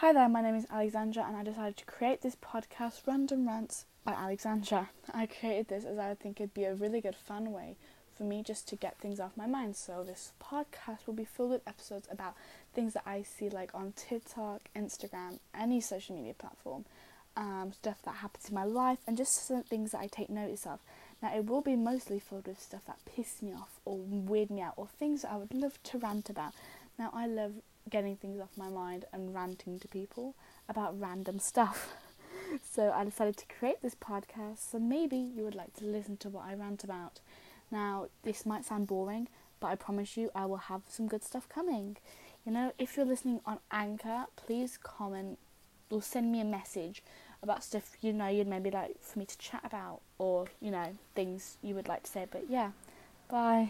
Hi there, my name is Alexandra, and I decided to create this podcast, Random Rants by Alexandra. I created this as I think it'd be a really good fun way for me just to get things off my mind. So, this podcast will be filled with episodes about things that I see like on TikTok, Instagram, any social media platform, um, stuff that happens in my life, and just some things that I take notice of. Now, it will be mostly filled with stuff that piss me off or weird me out or things that I would love to rant about. Now, I love getting things off my mind and ranting to people about random stuff. so, I decided to create this podcast so maybe you would like to listen to what I rant about. Now, this might sound boring, but I promise you I will have some good stuff coming. You know, if you're listening on Anchor, please comment or send me a message about stuff you know you'd maybe like for me to chat about or, you know, things you would like to say. But yeah, bye.